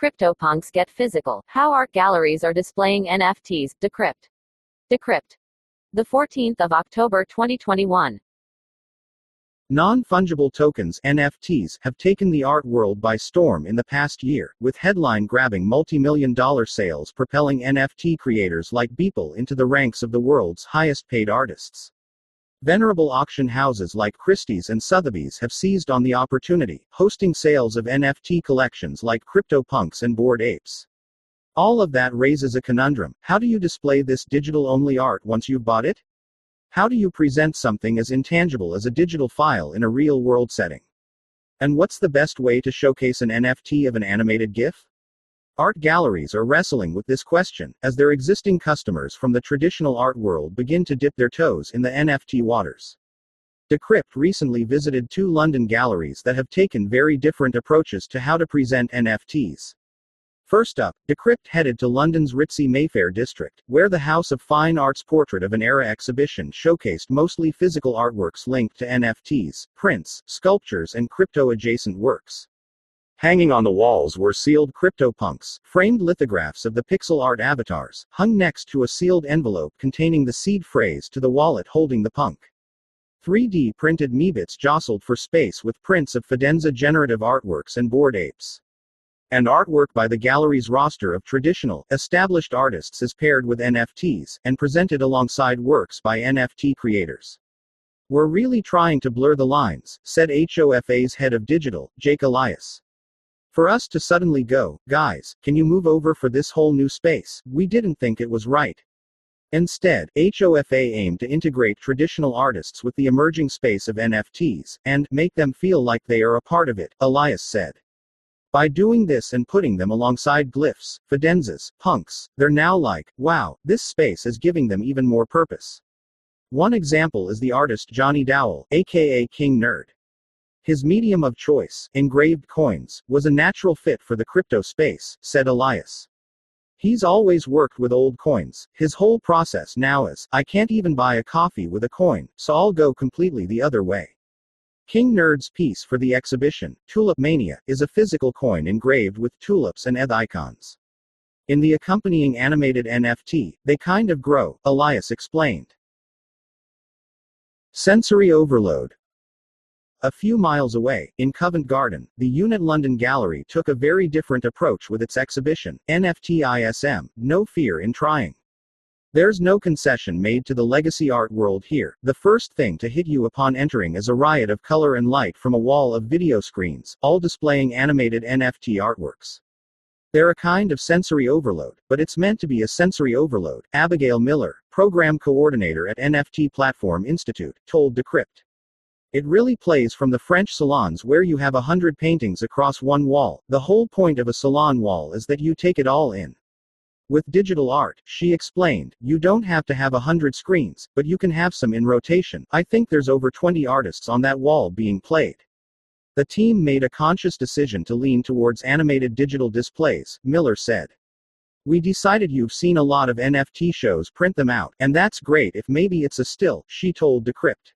CryptoPunks get physical. How art galleries are displaying NFTs. Decrypt. Decrypt. The 14th of October 2021. Non-fungible tokens NFTs have taken the art world by storm in the past year, with headline-grabbing multi-million dollar sales propelling NFT creators like Beeple into the ranks of the world's highest-paid artists. Venerable auction houses like Christie's and Sotheby's have seized on the opportunity, hosting sales of NFT collections like CryptoPunks and Bored Apes. All of that raises a conundrum. How do you display this digital only art once you've bought it? How do you present something as intangible as a digital file in a real world setting? And what's the best way to showcase an NFT of an animated GIF? Art galleries are wrestling with this question, as their existing customers from the traditional art world begin to dip their toes in the NFT waters. Decrypt recently visited two London galleries that have taken very different approaches to how to present NFTs. First up, Decrypt headed to London's ritzy Mayfair district, where the House of Fine Arts portrait of an era exhibition showcased mostly physical artworks linked to NFTs, prints, sculptures, and crypto adjacent works. Hanging on the walls were sealed CryptoPunks, framed lithographs of the pixel art avatars, hung next to a sealed envelope containing the seed phrase to the wallet holding the punk. 3D printed Meebits jostled for space with prints of Fidenza generative artworks and bored apes. And artwork by the gallery's roster of traditional, established artists is paired with NFTs, and presented alongside works by NFT creators. We're really trying to blur the lines, said HOFA's head of digital, Jake Elias. For us to suddenly go, guys, can you move over for this whole new space? We didn't think it was right. Instead, HOFA aimed to integrate traditional artists with the emerging space of NFTs, and make them feel like they are a part of it, Elias said. By doing this and putting them alongside glyphs, fidenzas, punks, they're now like, wow, this space is giving them even more purpose. One example is the artist Johnny Dowell, aka King Nerd. His medium of choice, engraved coins, was a natural fit for the crypto space, said Elias. He's always worked with old coins. His whole process now is I can't even buy a coffee with a coin, so I'll go completely the other way. King Nerd's piece for the exhibition, Tulip Mania, is a physical coin engraved with tulips and ETH icons. In the accompanying animated NFT, they kind of grow, Elias explained. Sensory overload. A few miles away, in Covent Garden, the Unit London Gallery took a very different approach with its exhibition, NFTISM No Fear in Trying. There's no concession made to the legacy art world here. The first thing to hit you upon entering is a riot of color and light from a wall of video screens, all displaying animated NFT artworks. They're a kind of sensory overload, but it's meant to be a sensory overload, Abigail Miller, program coordinator at NFT Platform Institute, told Decrypt. It really plays from the French salons where you have a hundred paintings across one wall. The whole point of a salon wall is that you take it all in. With digital art, she explained, you don't have to have a hundred screens, but you can have some in rotation. I think there's over 20 artists on that wall being played. The team made a conscious decision to lean towards animated digital displays, Miller said. We decided you've seen a lot of NFT shows print them out, and that's great if maybe it's a still, she told Decrypt.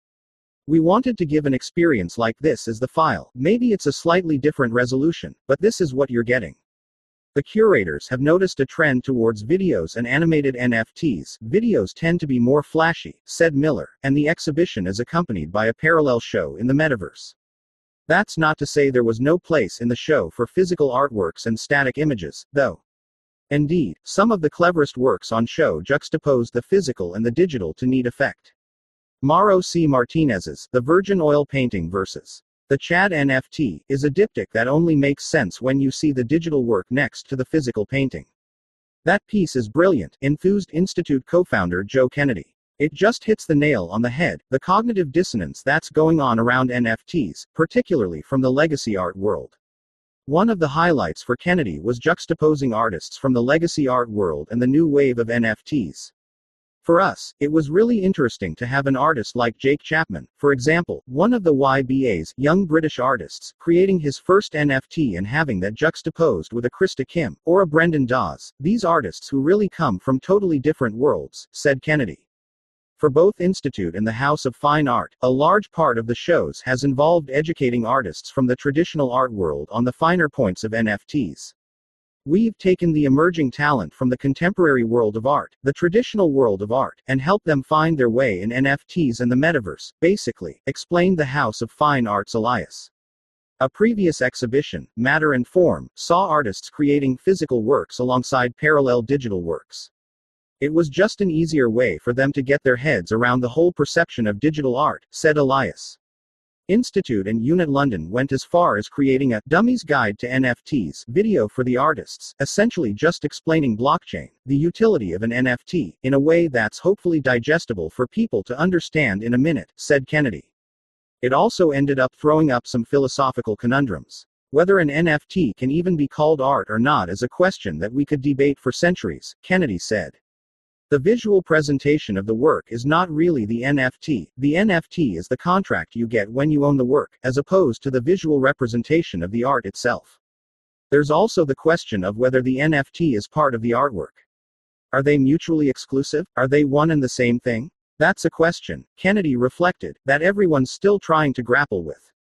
We wanted to give an experience like this as the file. Maybe it's a slightly different resolution, but this is what you're getting. The curators have noticed a trend towards videos and animated NFTs. Videos tend to be more flashy, said Miller, and the exhibition is accompanied by a parallel show in the metaverse. That's not to say there was no place in the show for physical artworks and static images, though. Indeed, some of the cleverest works on show juxtapose the physical and the digital to neat effect. Mauro C. Martinez's The Virgin Oil Painting versus the Chad NFT is a diptych that only makes sense when you see the digital work next to the physical painting. That piece is brilliant, enthused Institute co founder Joe Kennedy. It just hits the nail on the head the cognitive dissonance that's going on around NFTs, particularly from the legacy art world. One of the highlights for Kennedy was juxtaposing artists from the legacy art world and the new wave of NFTs. For us, it was really interesting to have an artist like Jake Chapman, for example, one of the YBA's young British artists, creating his first NFT and having that juxtaposed with a Krista Kim or a Brendan Dawes, these artists who really come from totally different worlds, said Kennedy. For both Institute and the House of Fine Art, a large part of the shows has involved educating artists from the traditional art world on the finer points of NFTs. We've taken the emerging talent from the contemporary world of art, the traditional world of art, and helped them find their way in NFTs and the metaverse, basically, explained the House of Fine Arts Elias. A previous exhibition, Matter and Form, saw artists creating physical works alongside parallel digital works. It was just an easier way for them to get their heads around the whole perception of digital art, said Elias. Institute and Unit London went as far as creating a Dummy's Guide to NFTs video for the artists, essentially just explaining blockchain, the utility of an NFT, in a way that's hopefully digestible for people to understand in a minute, said Kennedy. It also ended up throwing up some philosophical conundrums. Whether an NFT can even be called art or not is a question that we could debate for centuries, Kennedy said. The visual presentation of the work is not really the NFT. The NFT is the contract you get when you own the work, as opposed to the visual representation of the art itself. There's also the question of whether the NFT is part of the artwork. Are they mutually exclusive? Are they one and the same thing? That's a question, Kennedy reflected, that everyone's still trying to grapple with.